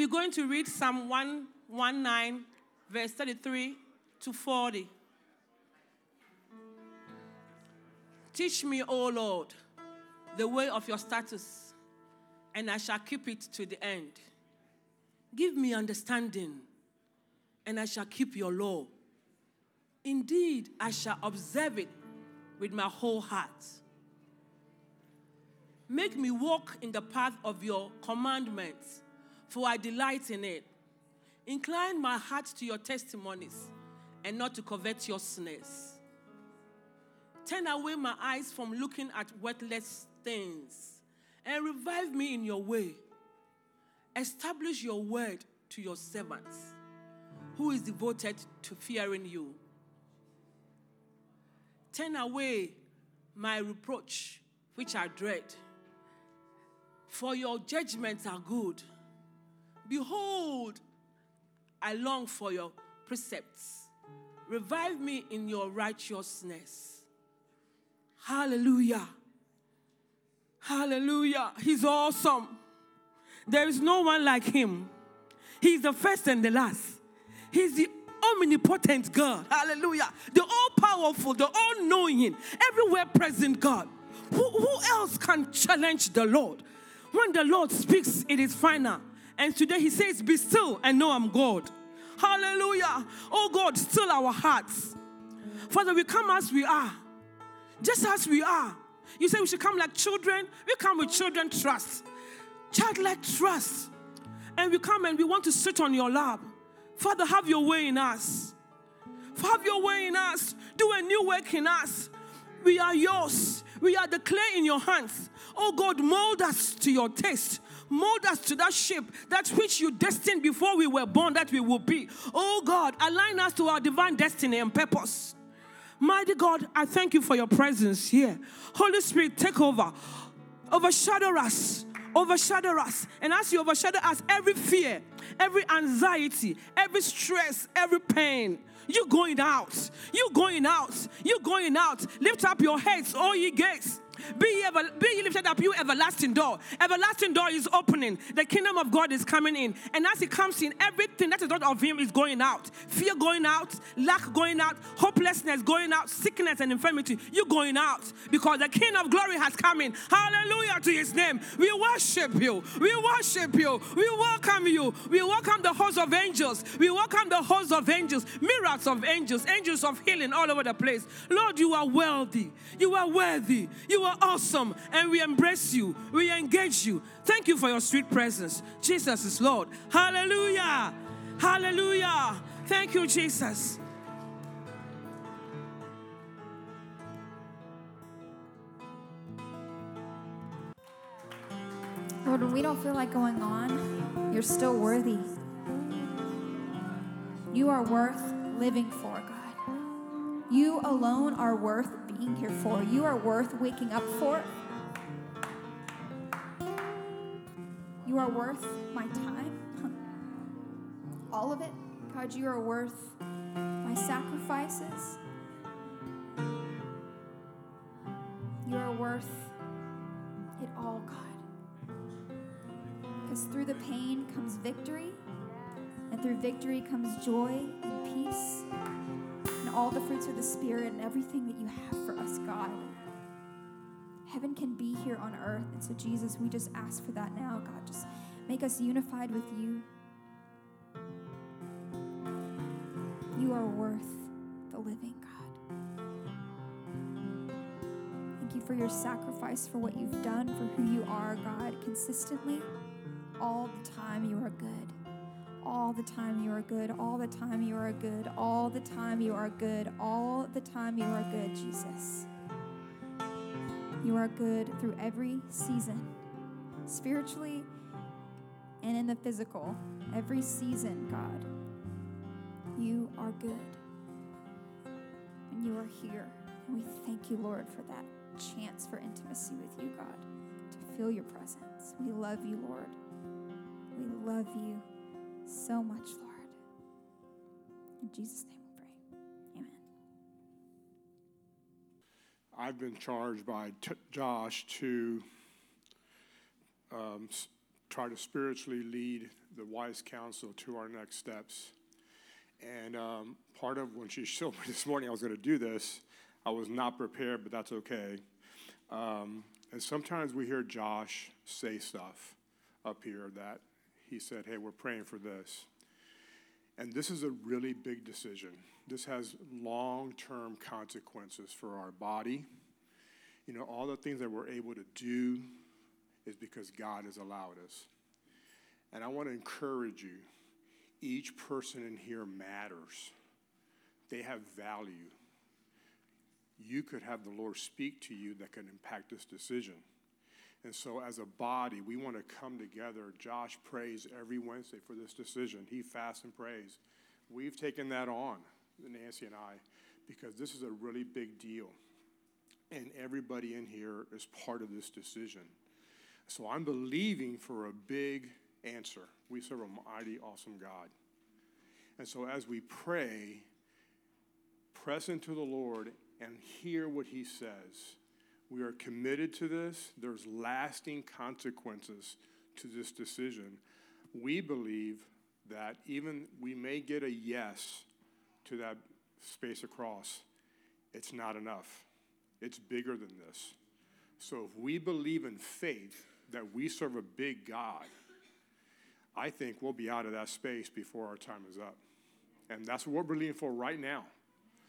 We're going to read Psalm 119, verse 33 to 40. Teach me, O Lord, the way of your status, and I shall keep it to the end. Give me understanding, and I shall keep your law. Indeed, I shall observe it with my whole heart. Make me walk in the path of your commandments, for I delight in it. Incline my heart to your testimonies and not to covet your covetousness. Turn away my eyes from looking at worthless things and revive me in your way. Establish your word to your servants, who is devoted to fearing you. Turn away my reproach, which I dread, for your judgments are good. Behold, I long for your precepts. Revive me in your righteousness. Hallelujah. Hallelujah. He's awesome. There is no one like him. He's the first and the last. He's the omnipotent God. Hallelujah. The all powerful, the all knowing, everywhere present God. Who, who else can challenge the Lord? When the Lord speaks, it is final. And today he says, Be still and know I'm God. Hallelujah. Oh God, still our hearts. Father, we come as we are, just as we are. You say we should come like children. We come with children trust, childlike trust. And we come and we want to sit on your lap. Father, have your way in us. Have your way in us. Do a new work in us. We are yours. We are the clay in your hands. Oh God, mold us to your taste. Mold us to that shape, that which you destined before we were born, that we will be. Oh God, align us to our divine destiny and purpose. Mighty God, I thank you for your presence here. Holy Spirit, take over. Overshadow us. Overshadow us. And as you overshadow us, every fear, every anxiety, every stress, every pain, you're going out. You're going out. You're going out. Lift up your heads, all ye gates. Be ever, be lifted up, you everlasting door. Everlasting door is opening. The kingdom of God is coming in. And as it comes in, everything that is not of Him is going out. Fear going out, lack going out, hopelessness going out, sickness and infirmity, you going out. Because the King of glory has come in. Hallelujah to His name. We worship you. We worship you. We welcome you. We welcome the host of angels. We welcome the host of angels, myriads of angels, angels of healing all over the place. Lord, you are wealthy. You are worthy. You are awesome. And we embrace you. We engage you. Thank you for your sweet presence. Jesus is Lord. Hallelujah. Hallelujah. Thank you, Jesus. Lord, when we don't feel like going on, you're still worthy. You are worth living for, God. You alone are worth being here for. You are worth waking up for. You are worth my time. all of it. God, you are worth my sacrifices. You are worth it all, God. Because through the pain comes victory, and through victory comes joy and peace, and all the fruits of the Spirit and everything that you have for us, God. Heaven can be here on earth. And so, Jesus, we just ask for that now, God. Just make us unified with you. You are worth the living, God. Thank you for your sacrifice, for what you've done, for who you are, God, consistently. All the time, you are good. All the time, you are good. All the time, you are good. All the time, you are good. All the time, you are good, Jesus. You are good through every season, spiritually and in the physical. Every season, God. You are good. And you are here. And we thank you, Lord, for that chance for intimacy with you, God, to feel your presence. We love you, Lord. We love you so much, Lord. In Jesus' name we pray. Amen. I've been charged by t- Josh to um, try to spiritually lead the wise counsel to our next steps. And um, part of when she showed me this morning I was going to do this, I was not prepared, but that's okay. Um, and sometimes we hear Josh say stuff up here that he said, Hey, we're praying for this. And this is a really big decision. This has long term consequences for our body. You know, all the things that we're able to do is because God has allowed us. And I want to encourage you each person in here matters, they have value. You could have the Lord speak to you that can impact this decision. And so, as a body, we want to come together. Josh prays every Wednesday for this decision. He fasts and prays. We've taken that on, Nancy and I, because this is a really big deal. And everybody in here is part of this decision. So, I'm believing for a big answer. We serve a mighty, awesome God. And so, as we pray, press into the Lord and hear what He says. We are committed to this. There's lasting consequences to this decision. We believe that even we may get a yes to that space across, it's not enough. It's bigger than this. So if we believe in faith that we serve a big God, I think we'll be out of that space before our time is up. And that's what we're believing for right now.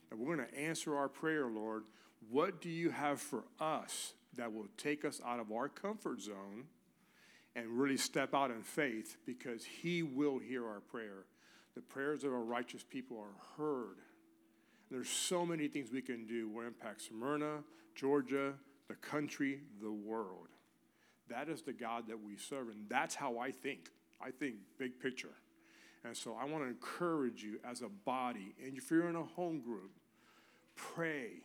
And we're going to answer our prayer, Lord. What do you have for us that will take us out of our comfort zone and really step out in faith because He will hear our prayer? The prayers of our righteous people are heard. There's so many things we can do We'll impact Smyrna, Georgia, the country, the world. That is the God that we serve, and that's how I think. I think big picture. And so I want to encourage you as a body, and if you're in a home group, pray.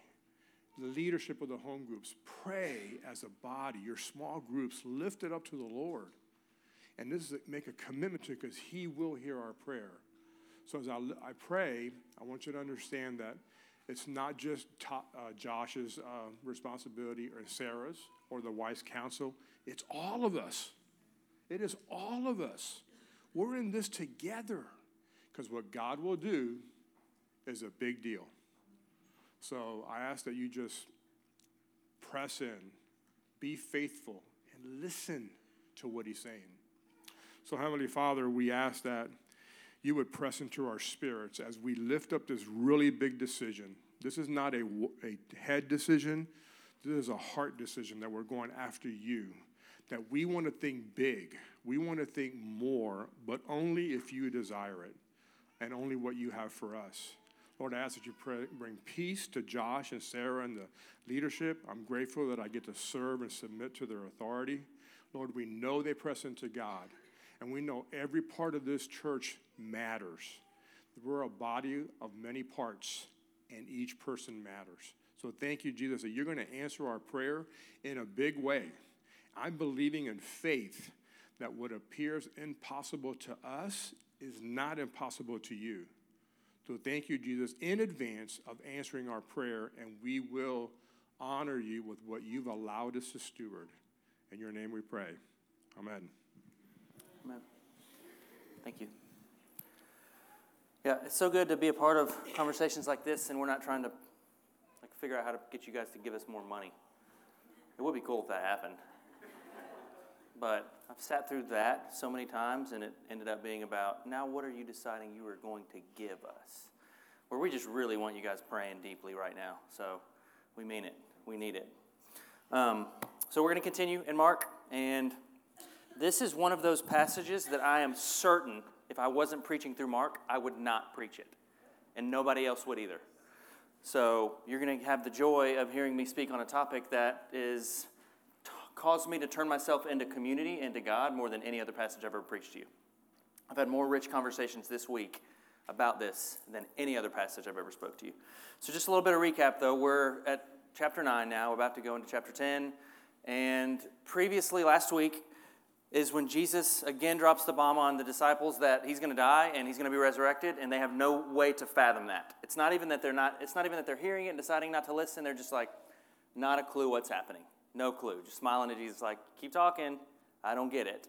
The leadership of the home groups, pray as a body, your small groups, lift it up to the Lord. And this is a, make a commitment to because He will hear our prayer. So as I, I pray, I want you to understand that it's not just to, uh, Josh's uh, responsibility or Sarah's or the wise counsel, it's all of us. It is all of us. We're in this together because what God will do is a big deal. So I ask that you just press in, be faithful, and listen to what He's saying. So, Heavenly Father, we ask that you would press into our spirits as we lift up this really big decision. This is not a, a head decision, this is a heart decision that we're going after you. That we want to think big, we want to think more, but only if you desire it and only what you have for us. Lord, I ask that you pray, bring peace to Josh and Sarah and the leadership. I'm grateful that I get to serve and submit to their authority. Lord, we know they press into God, and we know every part of this church matters. We're a body of many parts, and each person matters. So thank you, Jesus, that you're going to answer our prayer in a big way. I'm believing in faith that what appears impossible to us is not impossible to you. So thank you, Jesus, in advance of answering our prayer, and we will honor you with what you've allowed us to steward. In your name we pray. Amen. Amen. Thank you. Yeah, it's so good to be a part of conversations like this, and we're not trying to like figure out how to get you guys to give us more money. It would be cool if that happened. But I've sat through that so many times, and it ended up being about now what are you deciding you are going to give us? Where we just really want you guys praying deeply right now. So we mean it, we need it. Um, so we're going to continue in Mark, and this is one of those passages that I am certain if I wasn't preaching through Mark, I would not preach it, and nobody else would either. So you're going to have the joy of hearing me speak on a topic that is caused me to turn myself into community and to God more than any other passage I've ever preached to you. I've had more rich conversations this week about this than any other passage I've ever spoke to you. So just a little bit of recap though. We're at chapter 9 now, We're about to go into chapter 10. And previously last week is when Jesus again drops the bomb on the disciples that he's going to die and he's going to be resurrected and they have no way to fathom that. It's not even that they're not it's not even that they're hearing it and deciding not to listen, they're just like not a clue what's happening. No clue. Just smiling at Jesus, like, keep talking. I don't get it.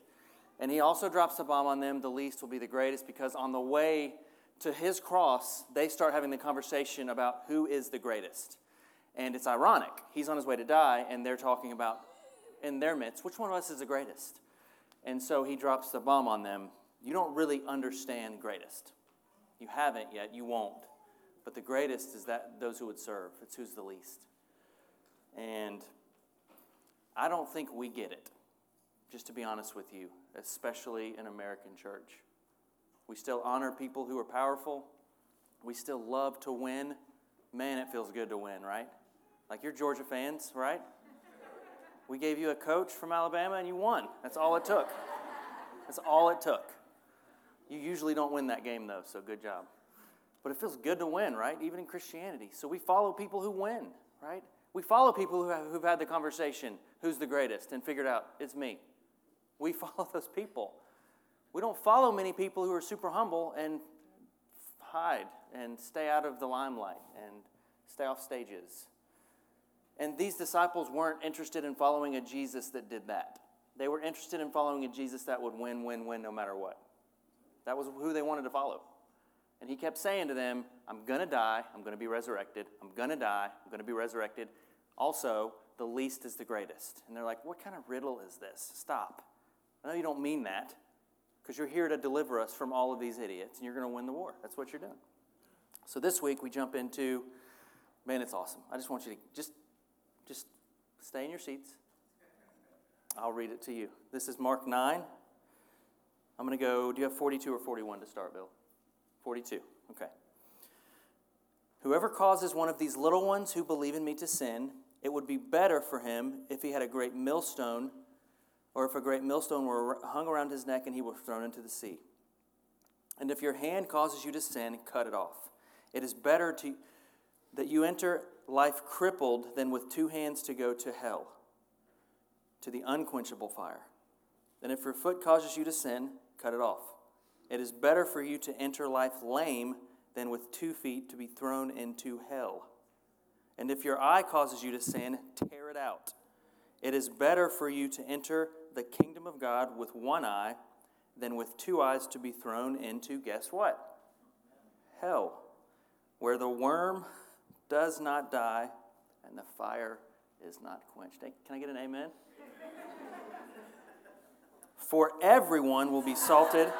And he also drops the bomb on them the least will be the greatest because on the way to his cross, they start having the conversation about who is the greatest. And it's ironic. He's on his way to die, and they're talking about in their midst, which one of us is the greatest? And so he drops the bomb on them. You don't really understand greatest. You haven't yet, you won't. But the greatest is that those who would serve. It's who's the least. And I don't think we get it, just to be honest with you, especially in American church. We still honor people who are powerful. We still love to win. Man, it feels good to win, right? Like you're Georgia fans, right? We gave you a coach from Alabama and you won. That's all it took. That's all it took. You usually don't win that game though, so good job. But it feels good to win, right? Even in Christianity. So we follow people who win, right? We follow people who have, who've had the conversation who's the greatest and figured out it's me. We follow those people. We don't follow many people who are super humble and hide and stay out of the limelight and stay off stages. And these disciples weren't interested in following a Jesus that did that. They were interested in following a Jesus that would win, win, win no matter what. That was who they wanted to follow. And he kept saying to them, I'm going to die. I'm going to be resurrected. I'm going to die. I'm going to be resurrected. Also, the least is the greatest. And they're like, What kind of riddle is this? Stop. I know you don't mean that because you're here to deliver us from all of these idiots and you're going to win the war. That's what you're doing. So this week we jump into, man, it's awesome. I just want you to just, just stay in your seats. I'll read it to you. This is Mark 9. I'm going to go, do you have 42 or 41 to start, Bill? 42. Okay. Whoever causes one of these little ones who believe in me to sin, it would be better for him if he had a great millstone, or if a great millstone were hung around his neck and he were thrown into the sea. And if your hand causes you to sin, cut it off. It is better to, that you enter life crippled than with two hands to go to hell, to the unquenchable fire. And if your foot causes you to sin, cut it off. It is better for you to enter life lame than with two feet to be thrown into hell. And if your eye causes you to sin, tear it out. It is better for you to enter the kingdom of God with one eye than with two eyes to be thrown into, guess what? Hell, where the worm does not die and the fire is not quenched. Can I get an amen? For everyone will be salted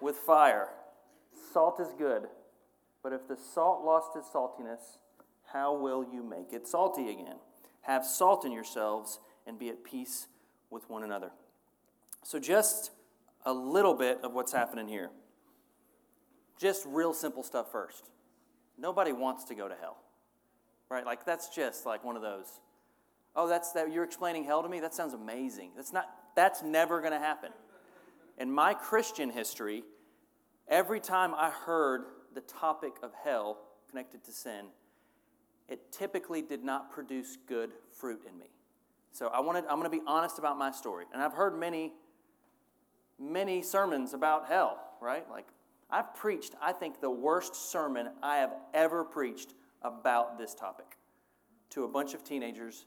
with fire. Salt is good, but if the salt lost its saltiness, how will you make it salty again? Have salt in yourselves and be at peace with one another. So, just a little bit of what's happening here. Just real simple stuff first. Nobody wants to go to hell, right? Like, that's just like one of those. Oh, that's that you're explaining hell to me? That sounds amazing. That's not, that's never going to happen. In my Christian history, every time I heard the topic of hell connected to sin, it typically did not produce good fruit in me. So I wanted, I'm going to be honest about my story. And I've heard many, many sermons about hell, right? Like I've preached, I think, the worst sermon I have ever preached about this topic to a bunch of teenagers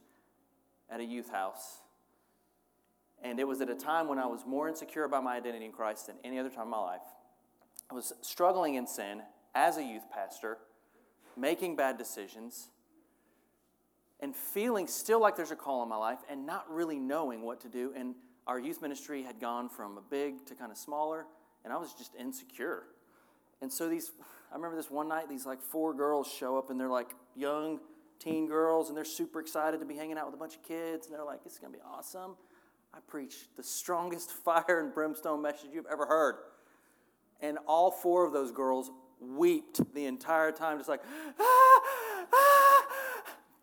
at a youth house. And it was at a time when I was more insecure about my identity in Christ than any other time in my life. I was struggling in sin as a youth pastor, making bad decisions, and feeling still like there's a call in my life and not really knowing what to do. And our youth ministry had gone from a big to kind of smaller, and I was just insecure. And so these, I remember this one night, these like four girls show up, and they're like young teen girls, and they're super excited to be hanging out with a bunch of kids, and they're like, "It's gonna be awesome." I preached the strongest fire and brimstone message you've ever heard, and all four of those girls wept the entire time, just like, ah, ah,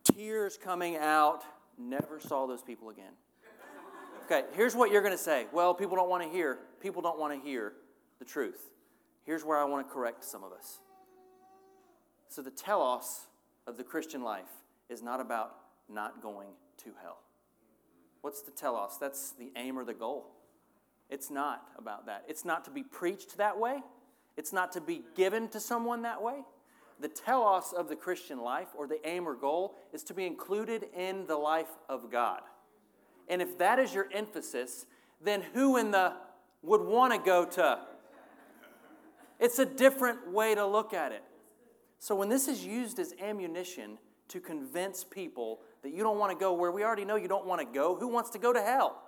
tears coming out. Never saw those people again. Okay, here's what you're going to say. Well, people don't want to hear. People don't want to hear the truth. Here's where I want to correct some of us. So, the telos of the Christian life is not about not going to hell. What's the telos? That's the aim or the goal. It's not about that. It's not to be preached that way, it's not to be given to someone that way. The telos of the Christian life, or the aim or goal, is to be included in the life of God. And if that is your emphasis, then who in the would want to go to? It's a different way to look at it. So when this is used as ammunition to convince people that you don't want to go where we already know you don't want to go, who wants to go to hell?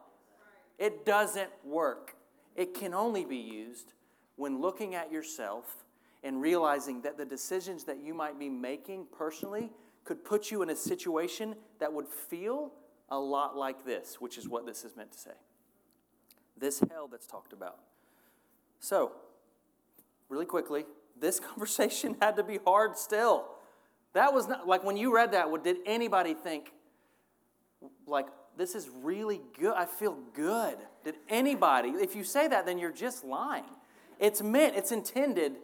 It doesn't work. It can only be used when looking at yourself and realizing that the decisions that you might be making personally could put you in a situation that would feel a lot like this, which is what this is meant to say. This hell that's talked about. So, really quickly, this conversation had to be hard still. That was not like when you read that, did anybody think, like, this is really good? I feel good. Did anybody? If you say that, then you're just lying. It's meant, it's intended,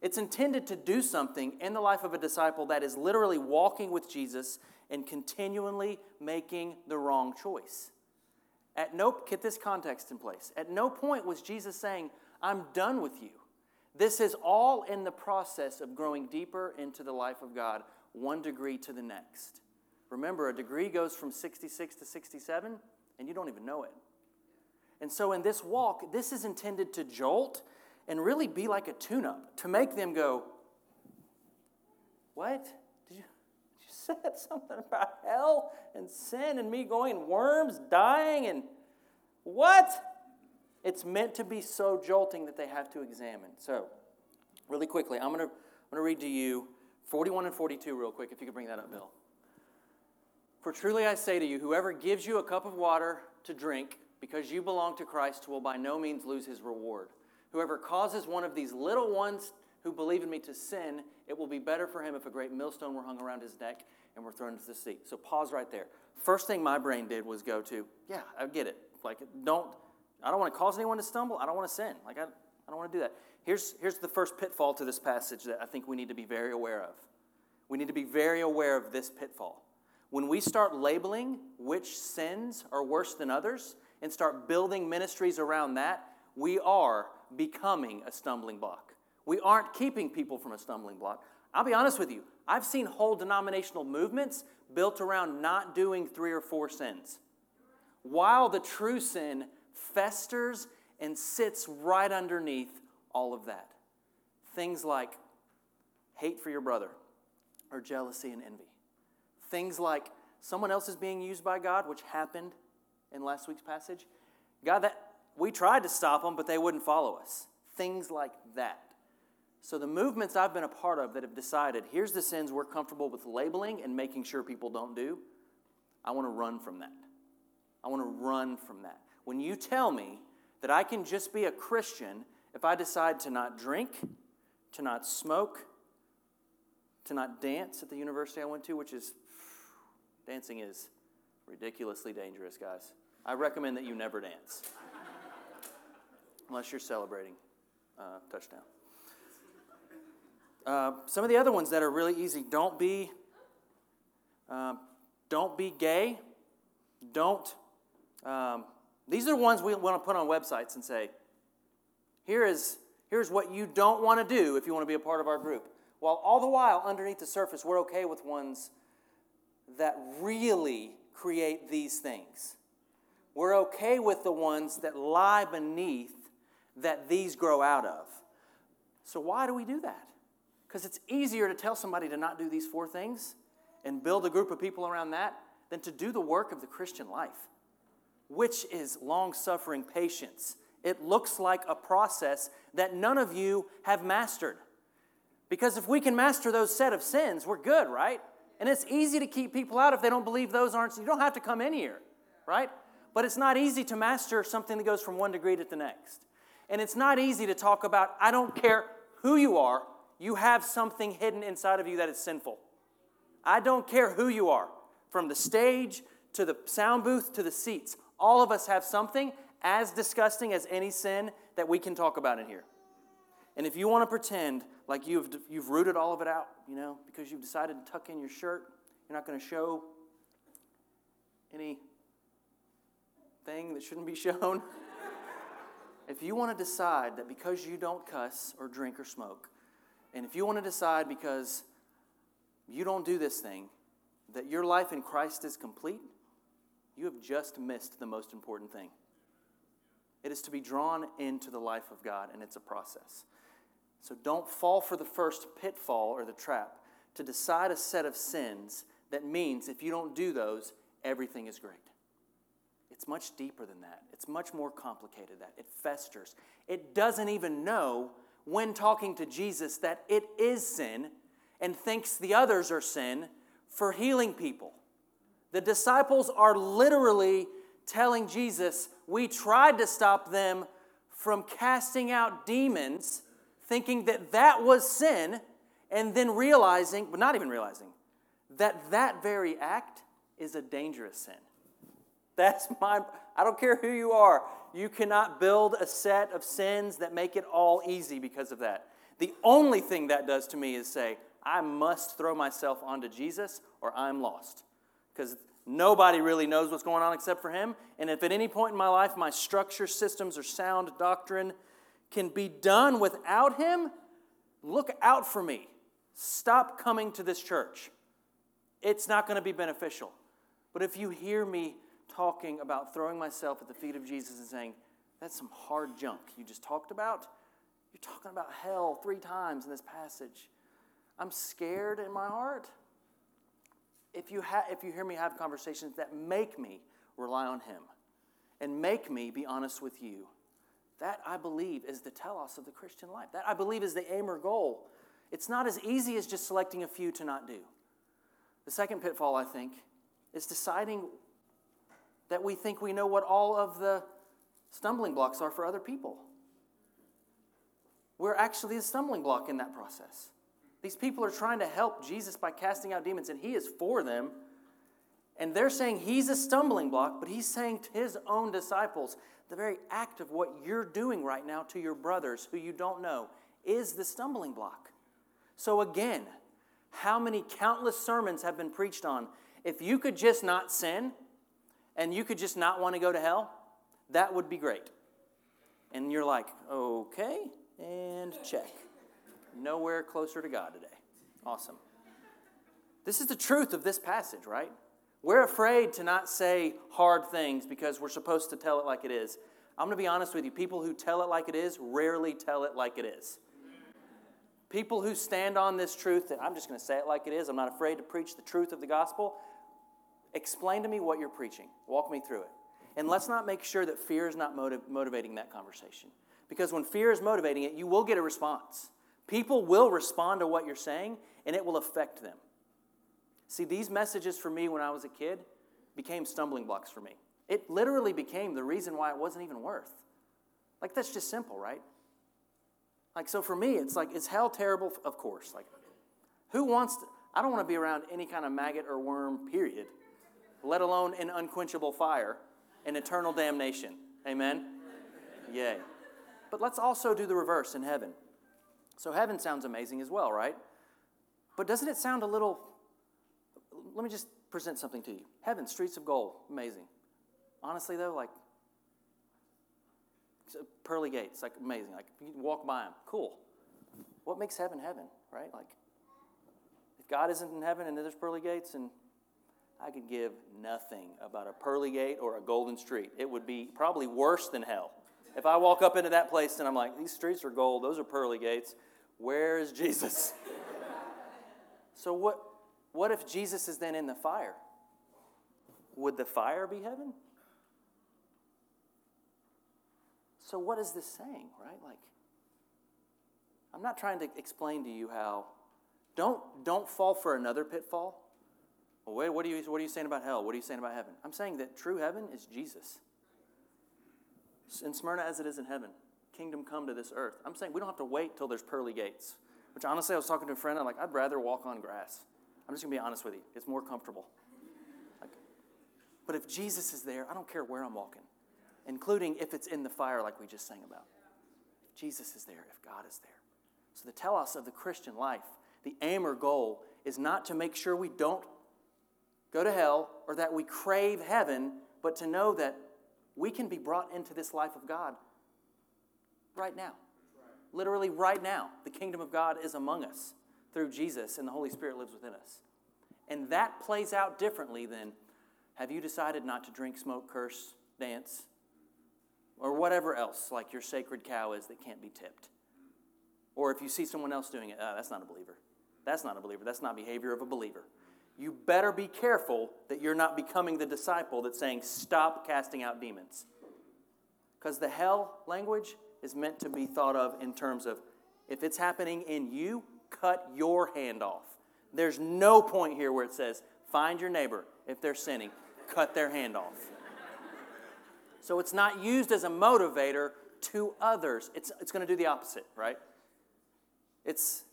it's intended to do something in the life of a disciple that is literally walking with Jesus and continually making the wrong choice. At no, get this context in place. At no point was Jesus saying, I'm done with you. This is all in the process of growing deeper into the life of God, one degree to the next. Remember, a degree goes from 66 to 67, and you don't even know it. And so, in this walk, this is intended to jolt and really be like a tune up, to make them go, What? Did you, did you say something about hell and sin and me going worms dying and what? It's meant to be so jolting that they have to examine. So, really quickly, I'm going to I'm going to read to you 41 and 42 real quick, if you could bring that up, Bill. For truly I say to you, whoever gives you a cup of water to drink because you belong to Christ will by no means lose his reward. Whoever causes one of these little ones who believe in me to sin, it will be better for him if a great millstone were hung around his neck and were thrown into the sea. So pause right there. First thing my brain did was go to, yeah, I get it. Like, don't, I don't want to cause anyone to stumble. I don't want to sin. Like, I, I don't want to do that. Here's, here's the first pitfall to this passage that I think we need to be very aware of. We need to be very aware of this pitfall. When we start labeling which sins are worse than others and start building ministries around that, we are becoming a stumbling block. We aren't keeping people from a stumbling block. I'll be honest with you, I've seen whole denominational movements built around not doing three or four sins, while the true sin festers and sits right underneath all of that. Things like hate for your brother or jealousy and envy. Things like someone else is being used by God, which happened in last week's passage. God, that we tried to stop them, but they wouldn't follow us. Things like that. So, the movements I've been a part of that have decided here's the sins we're comfortable with labeling and making sure people don't do, I want to run from that. I want to run from that. When you tell me that I can just be a Christian if I decide to not drink, to not smoke, to not dance at the university I went to, which is, dancing is ridiculously dangerous, guys. I recommend that you never dance unless you're celebrating uh, touchdown. Uh, some of the other ones that are really easy don't be uh, don't be gay don't um, these are the ones we want to put on websites and say here is Here's what you don't want to do if you want to be a part of our group. While all the while, underneath the surface, we're okay with ones that really create these things. We're okay with the ones that lie beneath that these grow out of. So, why do we do that? Because it's easier to tell somebody to not do these four things and build a group of people around that than to do the work of the Christian life, which is long suffering patience. It looks like a process that none of you have mastered. Because if we can master those set of sins, we're good, right? And it's easy to keep people out if they don't believe those aren't. You don't have to come in here, right? But it's not easy to master something that goes from one degree to the next. And it's not easy to talk about, I don't care who you are, you have something hidden inside of you that is sinful. I don't care who you are, from the stage to the sound booth to the seats. All of us have something as disgusting as any sin that we can talk about in here. And if you want to pretend like you've, you've rooted all of it out, you know, because you've decided to tuck in your shirt, you're not going to show any thing that shouldn't be shown. If you want to decide that because you don't cuss or drink or smoke, and if you want to decide because you don't do this thing, that your life in Christ is complete, you have just missed the most important thing. It is to be drawn into the life of God, and it's a process. So don't fall for the first pitfall or the trap to decide a set of sins that means if you don't do those, everything is great. It's much deeper than that. It's much more complicated that. It festers. It doesn't even know when talking to Jesus that it is sin and thinks the others are sin for healing people. The disciples are literally telling Jesus, We tried to stop them from casting out demons, thinking that that was sin, and then realizing, but not even realizing, that that very act is a dangerous sin. That's my, I don't care who you are, you cannot build a set of sins that make it all easy because of that. The only thing that does to me is say, I must throw myself onto Jesus or I'm lost. Because nobody really knows what's going on except for Him. And if at any point in my life my structure, systems, or sound doctrine can be done without Him, look out for me. Stop coming to this church. It's not going to be beneficial. But if you hear me talking about throwing myself at the feet of Jesus and saying, That's some hard junk you just talked about. You're talking about hell three times in this passage. I'm scared in my heart. If you, ha- if you hear me have conversations that make me rely on Him and make me be honest with you, that I believe is the telos of the Christian life. That I believe is the aim or goal. It's not as easy as just selecting a few to not do. The second pitfall, I think, is deciding that we think we know what all of the stumbling blocks are for other people. We're actually a stumbling block in that process. These people are trying to help Jesus by casting out demons, and he is for them. And they're saying he's a stumbling block, but he's saying to his own disciples, the very act of what you're doing right now to your brothers who you don't know is the stumbling block. So, again, how many countless sermons have been preached on? If you could just not sin, and you could just not want to go to hell, that would be great. And you're like, okay, and check. Nowhere closer to God today. Awesome. This is the truth of this passage, right? We're afraid to not say hard things because we're supposed to tell it like it is. I'm going to be honest with you. People who tell it like it is rarely tell it like it is. People who stand on this truth that I'm just going to say it like it is, I'm not afraid to preach the truth of the gospel, Explain to me what you're preaching. Walk me through it. And let's not make sure that fear is not motiv- motivating that conversation. Because when fear is motivating it, you will get a response. People will respond to what you're saying, and it will affect them. See, these messages for me when I was a kid became stumbling blocks for me. It literally became the reason why it wasn't even worth. Like, that's just simple, right? Like, so for me, it's like, is hell terrible? Of course. Like, who wants to, I don't want to be around any kind of maggot or worm, period let alone an unquenchable fire and eternal damnation. Amen? Yay. But let's also do the reverse in heaven. So, heaven sounds amazing as well, right? But doesn't it sound a little. Let me just present something to you. Heaven, streets of gold, amazing. Honestly, though, like, pearly gates, like amazing. Like you walk by them, cool. What makes heaven heaven, right? Like, if God isn't in heaven and there's pearly gates, and I could give nothing about a pearly gate or a golden street. It would be probably worse than hell. If I walk up into that place and I'm like, these streets are gold, those are pearly gates. Where is Jesus? so what? What if Jesus is then in the fire? Would the fire be heaven? So, what is this saying, right? Like, I'm not trying to explain to you how. Don't, don't fall for another pitfall. Well, wait, what are, you, what are you saying about hell? What are you saying about heaven? I'm saying that true heaven is Jesus. In Smyrna, as it is in heaven, kingdom come to this earth. I'm saying we don't have to wait till there's pearly gates. Which honestly, I was talking to a friend, I'm like, I'd rather walk on grass. I'm just gonna be honest with you. It's more comfortable. Like, but if Jesus is there, I don't care where I'm walking, including if it's in the fire, like we just sang about. If Jesus is there, if God is there. So the telos of the Christian life, the aim or goal, is not to make sure we don't go to hell or that we crave heaven, but to know that we can be brought into this life of God right now. Literally, right now. The kingdom of God is among us through Jesus, and the Holy Spirit lives within us. And that plays out differently than have you decided not to drink, smoke, curse, dance, or whatever else, like your sacred cow is that can't be tipped. Or if you see someone else doing it, oh, that's not a believer. That's not a believer. That's not behavior of a believer. You better be careful that you're not becoming the disciple that's saying, stop casting out demons. Because the hell language is meant to be thought of in terms of if it's happening in you, cut your hand off. There's no point here where it says, find your neighbor. If they're sinning, cut their hand off. So it's not used as a motivator to others. It's, it's going to do the opposite, right? It's,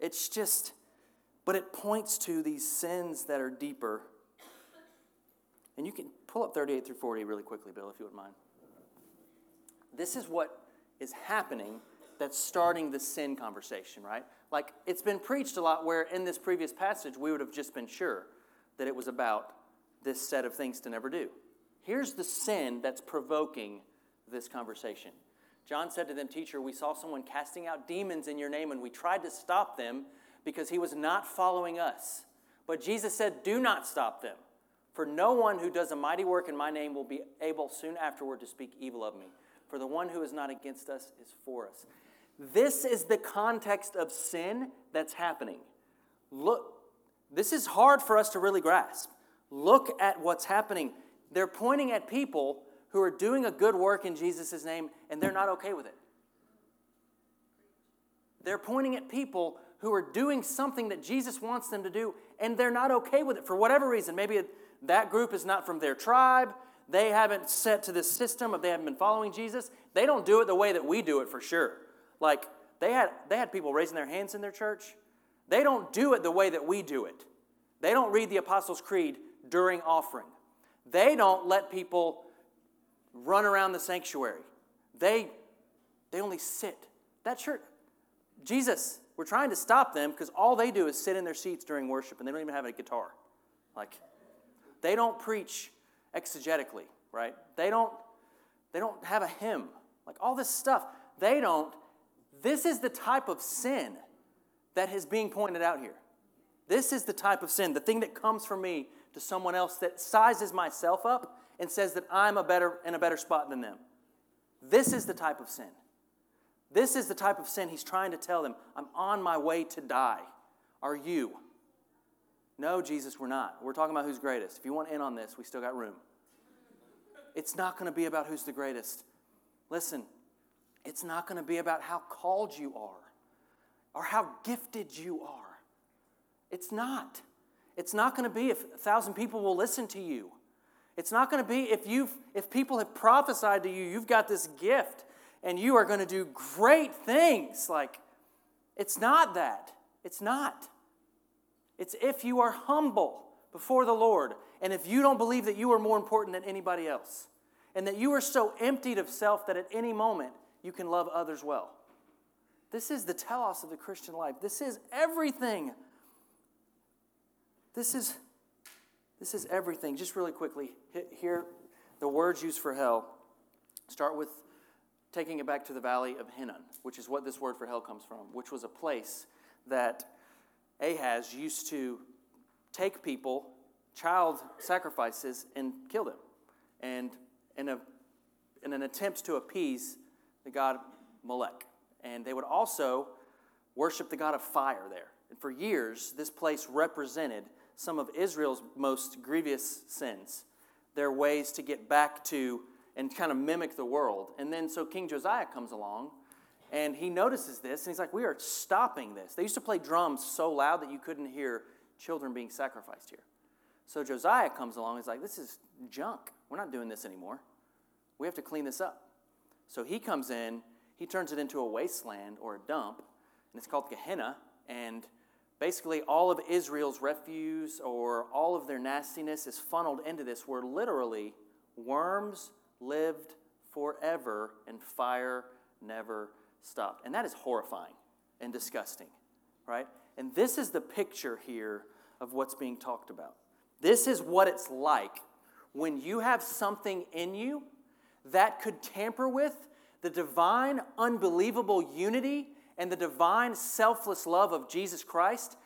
it's just, but it points to these sins that are deeper. And you can pull up 38 through 40 really quickly, Bill, if you would mind. This is what is happening that's starting the sin conversation, right? Like it's been preached a lot where in this previous passage we would have just been sure that it was about this set of things to never do. Here's the sin that's provoking this conversation. John said to them, Teacher, we saw someone casting out demons in your name, and we tried to stop them because he was not following us. But Jesus said, Do not stop them, for no one who does a mighty work in my name will be able soon afterward to speak evil of me. For the one who is not against us is for us. This is the context of sin that's happening. Look, this is hard for us to really grasp. Look at what's happening. They're pointing at people who are doing a good work in Jesus' name and they're not okay with it. They're pointing at people who are doing something that Jesus wants them to do and they're not okay with it for whatever reason. Maybe that group is not from their tribe. They haven't set to this system of they haven't been following Jesus. They don't do it the way that we do it for sure. Like they had they had people raising their hands in their church. They don't do it the way that we do it. They don't read the Apostles' Creed during offering. They don't let people run around the sanctuary. They they only sit. That church Jesus, we're trying to stop them because all they do is sit in their seats during worship and they don't even have a guitar. Like they don't preach exegetically, right? They don't they don't have a hymn. Like all this stuff, they don't this is the type of sin that is being pointed out here. This is the type of sin, the thing that comes from me to someone else that sizes myself up and says that I'm a better in a better spot than them. This is the type of sin. This is the type of sin he's trying to tell them. I'm on my way to die. Are you? No, Jesus, we're not. We're talking about who's greatest. If you want in on this, we still got room. It's not going to be about who's the greatest. Listen, it's not going to be about how called you are or how gifted you are. It's not. It's not going to be if a thousand people will listen to you. It's not going to be if you've if people have prophesied to you, you've got this gift and you are going to do great things. Like, it's not that. It's not. It's if you are humble before the Lord and if you don't believe that you are more important than anybody else and that you are so emptied of self that at any moment you can love others well. This is the telos of the Christian life. This is everything. This is this is everything. Just really quickly, here the words used for hell start with taking it back to the valley of Hinnom, which is what this word for hell comes from, which was a place that Ahaz used to take people, child sacrifices, and kill them. And in, a, in an attempt to appease the god Molech. And they would also worship the god of fire there. And for years, this place represented some of Israel's most grievous sins, their ways to get back to and kind of mimic the world. And then so King Josiah comes along and he notices this and he's like, We are stopping this. They used to play drums so loud that you couldn't hear children being sacrificed here. So Josiah comes along and he's like, This is junk. We're not doing this anymore. We have to clean this up. So he comes in, he turns it into a wasteland or a dump, and it's called Gehenna. And basically, all of Israel's refuse or all of their nastiness is funneled into this, where literally worms lived forever and fire never stopped. And that is horrifying and disgusting, right? And this is the picture here of what's being talked about. This is what it's like when you have something in you that could tamper with the divine, unbelievable unity and the divine, selfless love of Jesus Christ.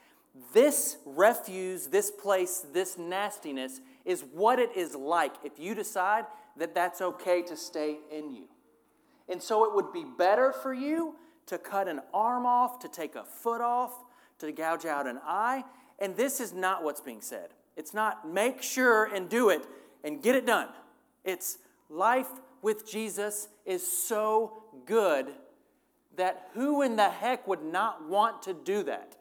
This refuse, this place, this nastiness is what it is like if you decide that that's okay to stay in you. And so it would be better for you to cut an arm off, to take a foot off, to gouge out an eye. And this is not what's being said. It's not make sure and do it and get it done. It's life with Jesus is so good that who in the heck would not want to do that?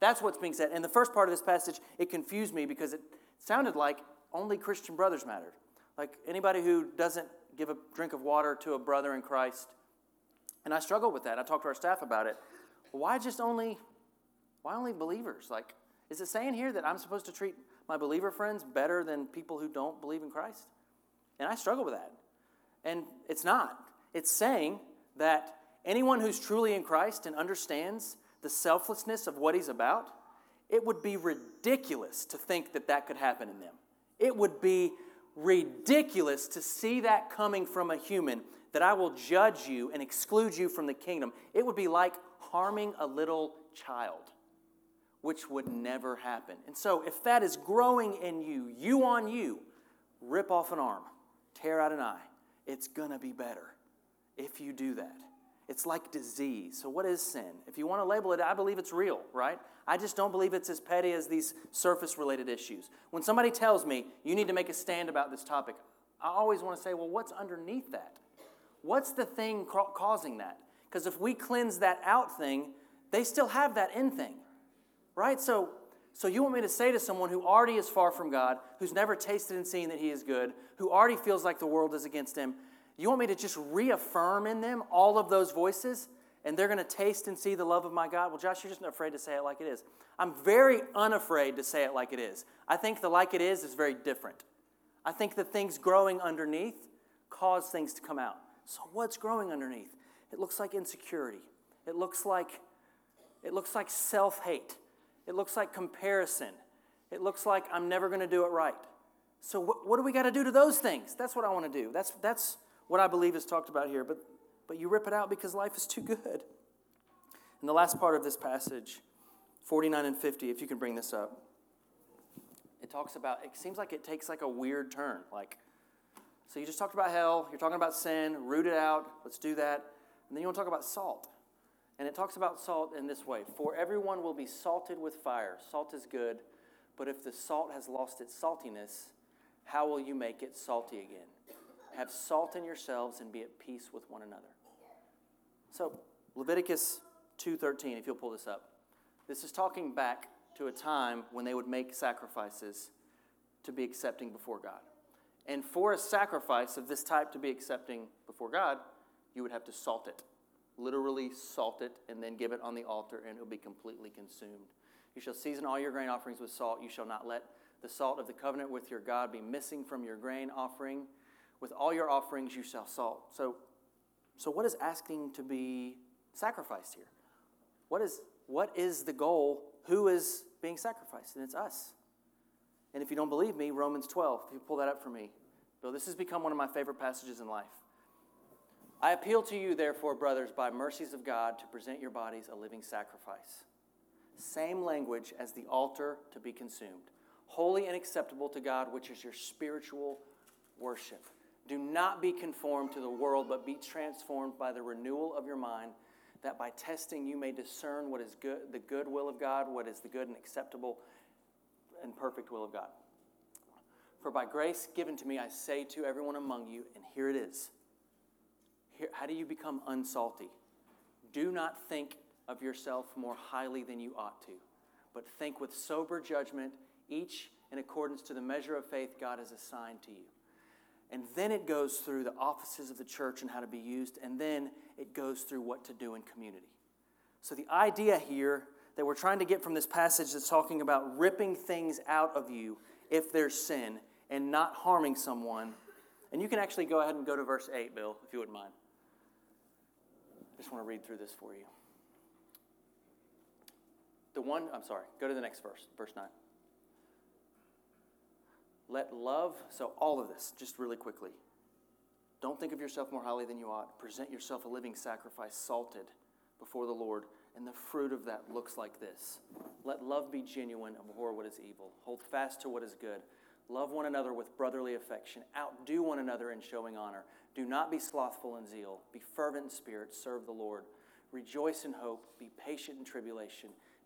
That's what's being said. In the first part of this passage, it confused me because it sounded like only Christian brothers mattered. Like anybody who doesn't give a drink of water to a brother in Christ. And I struggle with that. I talk to our staff about it. Why just only why only believers? Like, is it saying here that I'm supposed to treat my believer friends better than people who don't believe in Christ? And I struggle with that. And it's not. It's saying that anyone who's truly in Christ and understands the selflessness of what he's about, it would be ridiculous to think that that could happen in them. It would be ridiculous to see that coming from a human, that I will judge you and exclude you from the kingdom. It would be like harming a little child, which would never happen. And so, if that is growing in you, you on you, rip off an arm, tear out an eye, it's gonna be better if you do that. It's like disease. So, what is sin? If you want to label it, I believe it's real, right? I just don't believe it's as petty as these surface related issues. When somebody tells me you need to make a stand about this topic, I always want to say, well, what's underneath that? What's the thing ca- causing that? Because if we cleanse that out thing, they still have that in thing, right? So, so you want me to say to someone who already is far from God, who's never tasted and seen that He is good, who already feels like the world is against him, you want me to just reaffirm in them all of those voices? and they're going to taste and see the love of my God. Well, Josh, you're just not afraid to say it like it is. I'm very unafraid to say it like it is. I think the like it is is very different. I think the things growing underneath cause things to come out. So what's growing underneath? It looks like insecurity. It looks like it looks like self-hate. It looks like comparison. It looks like I'm never going to do it right. So what, what do we got to do to those things? That's what I want to do. That's that's what I believe is talked about here. But but you rip it out because life is too good. In the last part of this passage, 49 and 50, if you can bring this up, it talks about, it seems like it takes like a weird turn. Like, so you just talked about hell, you're talking about sin, root it out, let's do that. And then you want to talk about salt. And it talks about salt in this way For everyone will be salted with fire. Salt is good, but if the salt has lost its saltiness, how will you make it salty again? Have salt in yourselves and be at peace with one another. So, Leviticus 2:13, if you'll pull this up. This is talking back to a time when they would make sacrifices to be accepting before God. And for a sacrifice of this type to be accepting before God, you would have to salt it. Literally salt it and then give it on the altar, and it will be completely consumed. You shall season all your grain offerings with salt. You shall not let the salt of the covenant with your God be missing from your grain offering. With all your offerings you shall salt. So, so what is asking to be sacrificed here? What is, what is the goal? Who is being sacrificed? And it's us. And if you don't believe me, Romans 12, if you pull that up for me. Bill, this has become one of my favorite passages in life. I appeal to you, therefore, brothers, by mercies of God, to present your bodies a living sacrifice. Same language as the altar to be consumed. Holy and acceptable to God, which is your spiritual worship. Do not be conformed to the world, but be transformed by the renewal of your mind, that by testing you may discern what is good, the good will of God, what is the good and acceptable and perfect will of God. For by grace given to me, I say to everyone among you, and here it is. Here, how do you become unsalty? Do not think of yourself more highly than you ought to, but think with sober judgment, each in accordance to the measure of faith God has assigned to you. And then it goes through the offices of the church and how to be used, and then it goes through what to do in community. So, the idea here that we're trying to get from this passage that's talking about ripping things out of you if there's sin and not harming someone. And you can actually go ahead and go to verse 8, Bill, if you wouldn't mind. I just want to read through this for you. The one, I'm sorry, go to the next verse, verse 9. Let love, so all of this, just really quickly. Don't think of yourself more highly than you ought. Present yourself a living sacrifice, salted before the Lord, and the fruit of that looks like this. Let love be genuine, abhor what is evil. Hold fast to what is good. Love one another with brotherly affection. Outdo one another in showing honor. Do not be slothful in zeal. Be fervent in spirit. Serve the Lord. Rejoice in hope. Be patient in tribulation.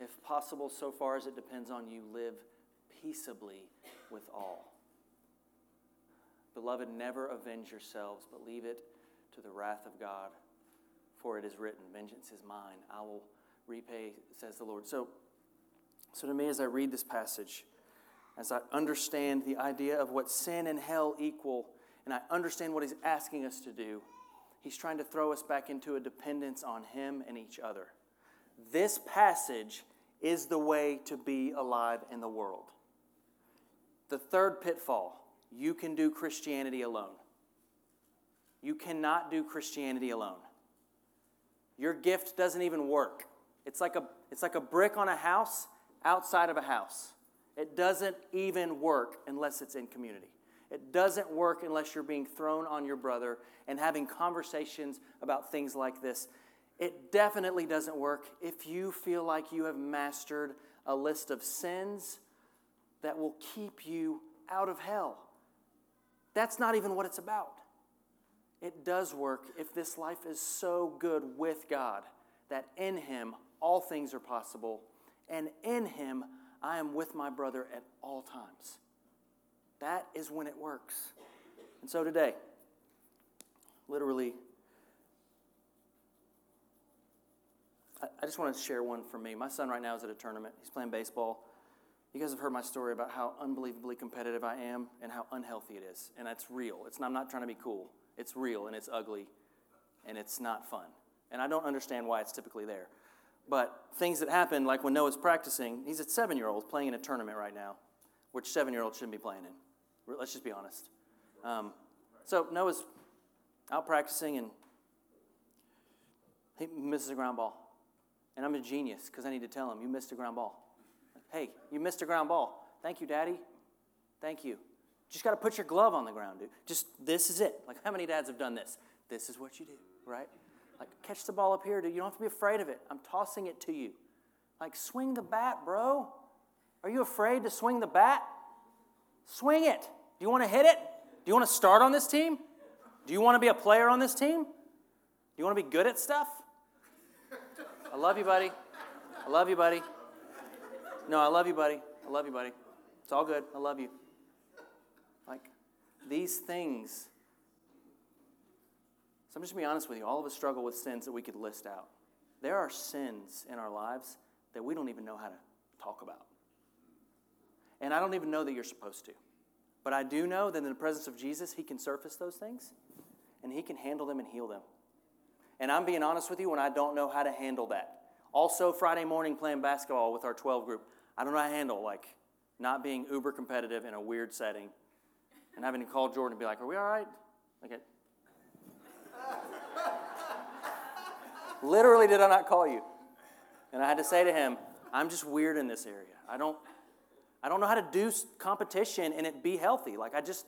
If possible, so far as it depends on you, live peaceably with all. Beloved, never avenge yourselves, but leave it to the wrath of God. For it is written, Vengeance is mine, I will repay, says the Lord. So, so to me, as I read this passage, as I understand the idea of what sin and hell equal, and I understand what he's asking us to do, he's trying to throw us back into a dependence on him and each other. This passage is the way to be alive in the world. The third pitfall you can do Christianity alone. You cannot do Christianity alone. Your gift doesn't even work. It's like a, it's like a brick on a house outside of a house. It doesn't even work unless it's in community. It doesn't work unless you're being thrown on your brother and having conversations about things like this. It definitely doesn't work if you feel like you have mastered a list of sins that will keep you out of hell. That's not even what it's about. It does work if this life is so good with God that in Him all things are possible, and in Him I am with my brother at all times. That is when it works. And so today, literally, I, just want to share one for me. My son right now is at a tournament. He's playing baseball. You guys have heard my story about how unbelievably competitive I am and how unhealthy it is. And that's real. It's, I'm not trying to be cool. It's real and it's ugly and it's not fun. And I don't understand why it's typically there. But things that happen, like when Noah's practicing, he's a seven year old playing in a tournament right now, which seven year olds shouldn't be playing in. Let's just be honest. Um, so Noah's out practicing and he misses a ground ball. And I'm a genius because I need to tell him, You missed a ground ball. Hey, you missed a ground ball. Thank you, Daddy. Thank you. Just got to put your glove on the ground, dude. Just this is it. Like, how many dads have done this? This is what you do, right? Like, catch the ball up here, dude. You don't have to be afraid of it. I'm tossing it to you. Like, swing the bat, bro. Are you afraid to swing the bat? Swing it. Do you want to hit it? Do you want to start on this team? Do you want to be a player on this team? Do you want to be good at stuff? I love you, buddy. I love you, buddy. No, I love you, buddy. I love you, buddy. It's all good. I love you. Like, these things. So I'm just going to be honest with you. All of us struggle with sins that we could list out. There are sins in our lives that we don't even know how to talk about. And I don't even know that you're supposed to. But I do know that in the presence of Jesus, He can surface those things and He can handle them and heal them. And I'm being honest with you when I don't know how to handle that. Also, Friday morning playing basketball with our 12 group, I don't know how to handle like not being uber competitive in a weird setting and having to call Jordan and be like, Are we all right? Okay. Literally, did I not call you? And I had to say to him, I'm just weird in this area. I don't, I don't know how to do competition and it be healthy. Like I just,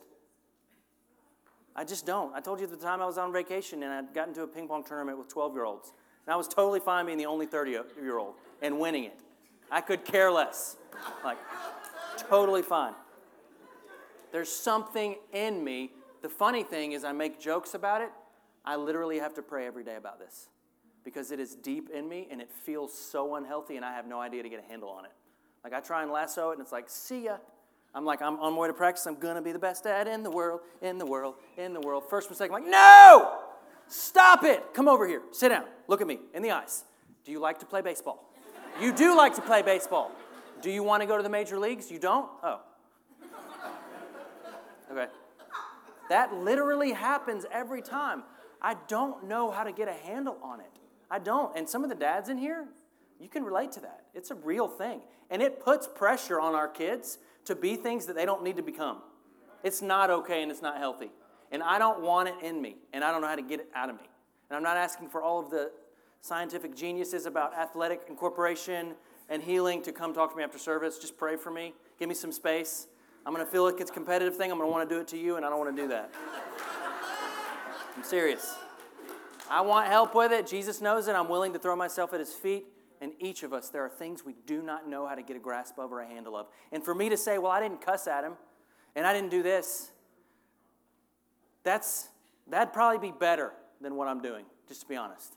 I just don't. I told you at the time I was on vacation and I got into a ping pong tournament with 12 year olds. And I was totally fine being the only 30 year old and winning it. I could care less. Like, totally fine. There's something in me. The funny thing is, I make jokes about it. I literally have to pray every day about this because it is deep in me and it feels so unhealthy and I have no idea to get a handle on it. Like, I try and lasso it and it's like, see ya. I'm like, I'm on my way to practice. I'm going to be the best dad in the world, in the world, in the world. First mistake, I'm like, no! Stop it! Come over here. Sit down. Look at me in the eyes. Do you like to play baseball? You do like to play baseball. Do you want to go to the major leagues? You don't? Oh. Okay. That literally happens every time. I don't know how to get a handle on it. I don't. And some of the dads in here, you can relate to that. It's a real thing. And it puts pressure on our kids to be things that they don't need to become. It's not okay and it's not healthy. And I don't want it in me, and I don't know how to get it out of me. And I'm not asking for all of the scientific geniuses about athletic incorporation and healing to come talk to me after service. Just pray for me. Give me some space. I'm going to feel like it's a competitive thing. I'm going to want to do it to you, and I don't want to do that. I'm serious. I want help with it. Jesus knows it. I'm willing to throw myself at his feet. And each of us, there are things we do not know how to get a grasp of or a handle of. And for me to say, well, I didn't cuss at him and I didn't do this, that's, that'd probably be better than what I'm doing, just to be honest.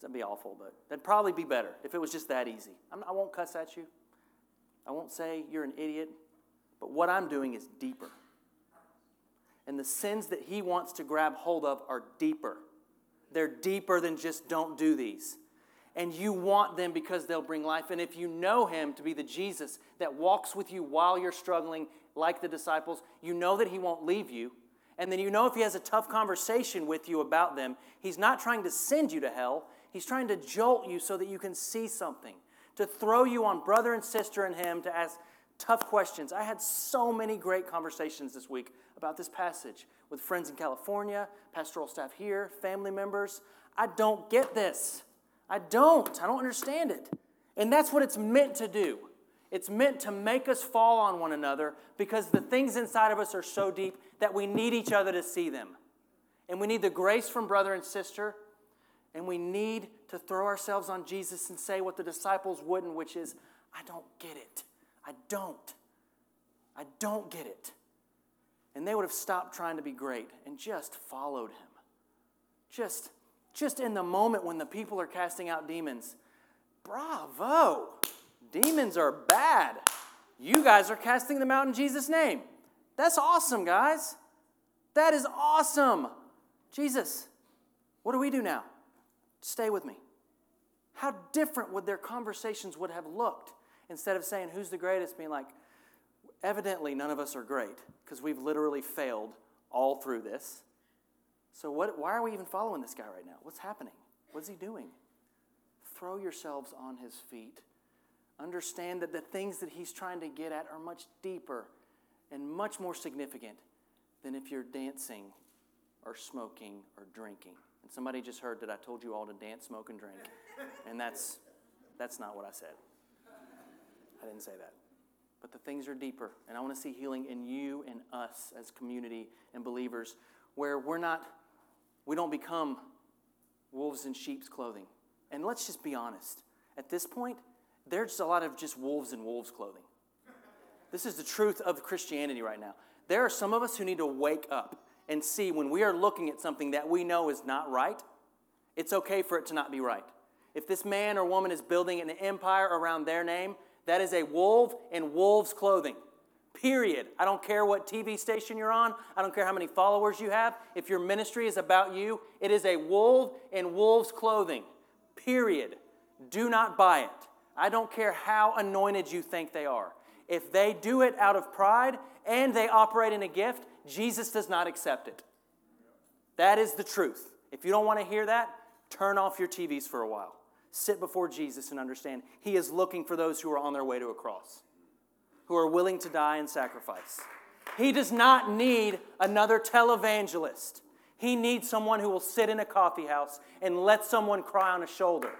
That'd be awful, but that'd probably be better if it was just that easy. I'm, I won't cuss at you. I won't say you're an idiot. But what I'm doing is deeper. And the sins that he wants to grab hold of are deeper. They're deeper than just don't do these. And you want them because they'll bring life. And if you know him to be the Jesus that walks with you while you're struggling, like the disciples, you know that he won't leave you. And then you know if he has a tough conversation with you about them, he's not trying to send you to hell, he's trying to jolt you so that you can see something, to throw you on brother and sister and him, to ask tough questions. I had so many great conversations this week about this passage with friends in California, pastoral staff here, family members. I don't get this. I don't. I don't understand it. And that's what it's meant to do. It's meant to make us fall on one another because the things inside of us are so deep that we need each other to see them. And we need the grace from brother and sister, and we need to throw ourselves on Jesus and say what the disciples wouldn't, which is, I don't get it. I don't. I don't get it. And they would have stopped trying to be great and just followed him. Just, just in the moment when the people are casting out demons. Bravo! Demons are bad. You guys are casting them out in Jesus' name. That's awesome, guys. That is awesome. Jesus, what do we do now? Stay with me. How different would their conversations would have looked instead of saying who's the greatest being like evidently none of us are great because we've literally failed all through this. So what why are we even following this guy right now? What's happening? What's he doing? Throw yourselves on his feet. Understand that the things that he's trying to get at are much deeper and much more significant than if you're dancing or smoking or drinking. And somebody just heard that I told you all to dance, smoke, and drink. And that's, that's not what I said. I didn't say that. But the things are deeper. And I want to see healing in you and us as community and believers where we're not, we don't become wolves in sheep's clothing. And let's just be honest. At this point, there's a lot of just wolves in wolves' clothing. This is the truth of Christianity right now. There are some of us who need to wake up and see when we are looking at something that we know is not right, it's okay for it to not be right. If this man or woman is building an empire around their name, that is a wolf in wolves' clothing. Period. I don't care what TV station you're on. I don't care how many followers you have. If your ministry is about you, it is a wolf in wolf's clothing. Period. Do not buy it. I don't care how anointed you think they are. If they do it out of pride and they operate in a gift, Jesus does not accept it. That is the truth. If you don't want to hear that, Turn off your TVs for a while. Sit before Jesus and understand He is looking for those who are on their way to a cross, who are willing to die and sacrifice. He does not need another televangelist. He needs someone who will sit in a coffee house and let someone cry on a shoulder.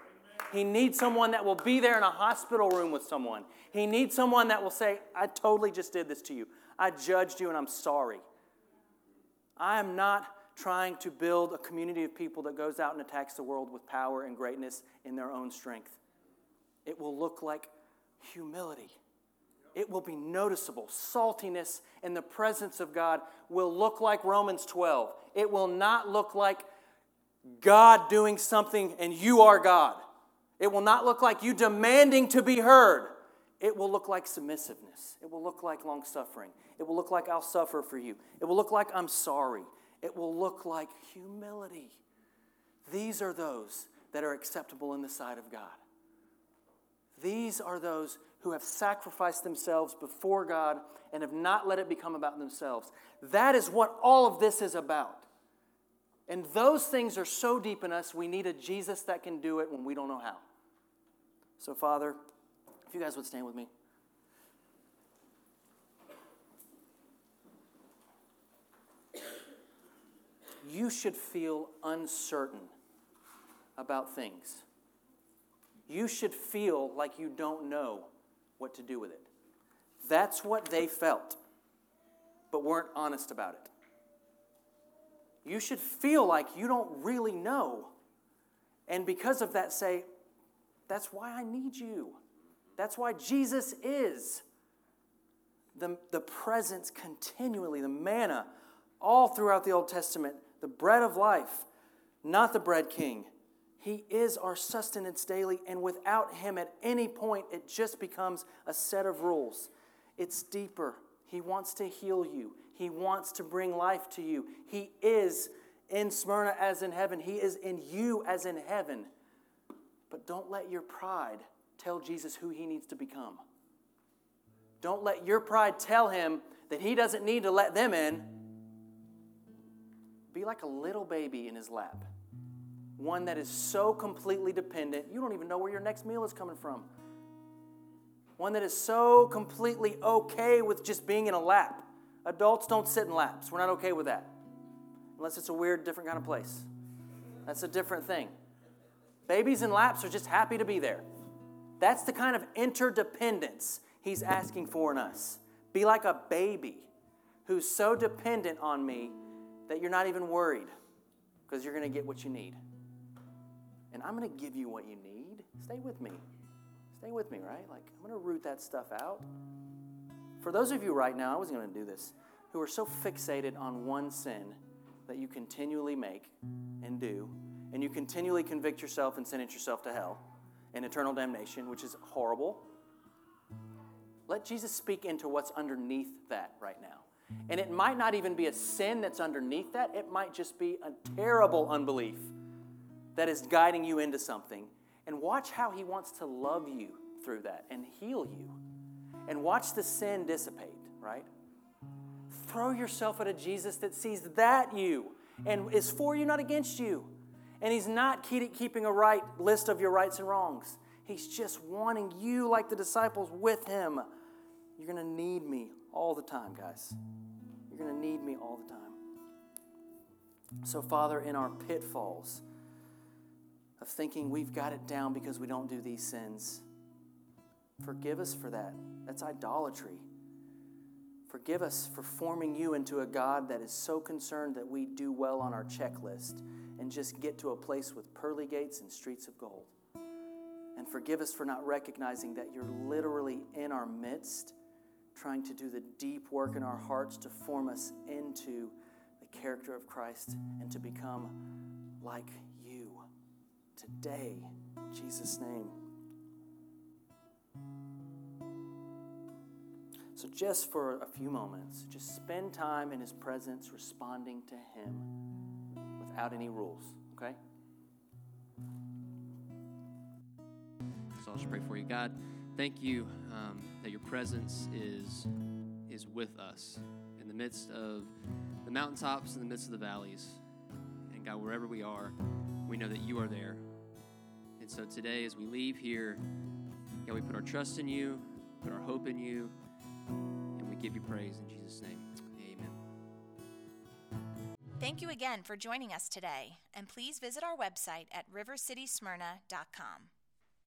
He needs someone that will be there in a hospital room with someone. He needs someone that will say, I totally just did this to you. I judged you and I'm sorry. I am not trying to build a community of people that goes out and attacks the world with power and greatness in their own strength. It will look like humility. It will be noticeable. Saltiness in the presence of God will look like Romans 12. It will not look like God doing something and you are God. It will not look like you demanding to be heard. It will look like submissiveness. It will look like long suffering. It will look like I'll suffer for you. It will look like I'm sorry. It will look like humility. These are those that are acceptable in the sight of God. These are those who have sacrificed themselves before God and have not let it become about themselves. That is what all of this is about. And those things are so deep in us, we need a Jesus that can do it when we don't know how. So, Father, if you guys would stand with me. You should feel uncertain about things. You should feel like you don't know what to do with it. That's what they felt, but weren't honest about it. You should feel like you don't really know. And because of that, say, That's why I need you. That's why Jesus is. The, the presence continually, the manna, all throughout the Old Testament, the bread of life, not the bread king. He is our sustenance daily, and without Him at any point, it just becomes a set of rules. It's deeper. He wants to heal you, He wants to bring life to you. He is in Smyrna as in heaven, He is in you as in heaven. But don't let your pride tell Jesus who He needs to become. Don't let your pride tell Him that He doesn't need to let them in. Be like a little baby in His lap one that is so completely dependent, you don't even know where your next meal is coming from. One that is so completely okay with just being in a lap. Adults don't sit in laps. We're not okay with that. Unless it's a weird, different kind of place. That's a different thing. Babies in laps are just happy to be there. That's the kind of interdependence he's asking for in us. Be like a baby who's so dependent on me that you're not even worried because you're going to get what you need and I'm going to give you what you need. Stay with me. Stay with me, right? Like, I'm going to root that stuff out. For those of you right now, I wasn't going to do this, who are so fixated on one sin that you continually make and do, and you continually convict yourself and sentence yourself to hell and eternal damnation, which is horrible. Let Jesus speak into what's underneath that right now. And it might not even be a sin that's underneath that, it might just be a terrible unbelief that is guiding you into something. And watch how he wants to love you through that and heal you. And watch the sin dissipate, right? Throw yourself at a Jesus that sees that you and is for you, not against you. And he's not keeping a right list of your rights and wrongs. He's just wanting you, like the disciples, with him. You're going to need me all the time, guys. You're going to need me all the time. So, Father, in our pitfalls, of thinking we've got it down because we don't do these sins. Forgive us for that. That's idolatry. Forgive us for forming you into a God that is so concerned that we do well on our checklist and just get to a place with pearly gates and streets of gold. And forgive us for not recognizing that you're literally in our midst, trying to do the deep work in our hearts to form us into the character of Christ and to become like today. In Jesus' name. So, just for a few moments, just spend time in His presence responding to Him without any rules, okay? So I'll just pray for you. God, thank you um, that your presence is, is with us in the midst of the mountaintops, in the midst of the valleys. And God, wherever we are, we know that you are there. And so today, as we leave here, God, we put our trust in you, put our hope in you, and we give you praise in Jesus' name. Amen. Thank you again for joining us today, and please visit our website at rivercitysmyrna.com.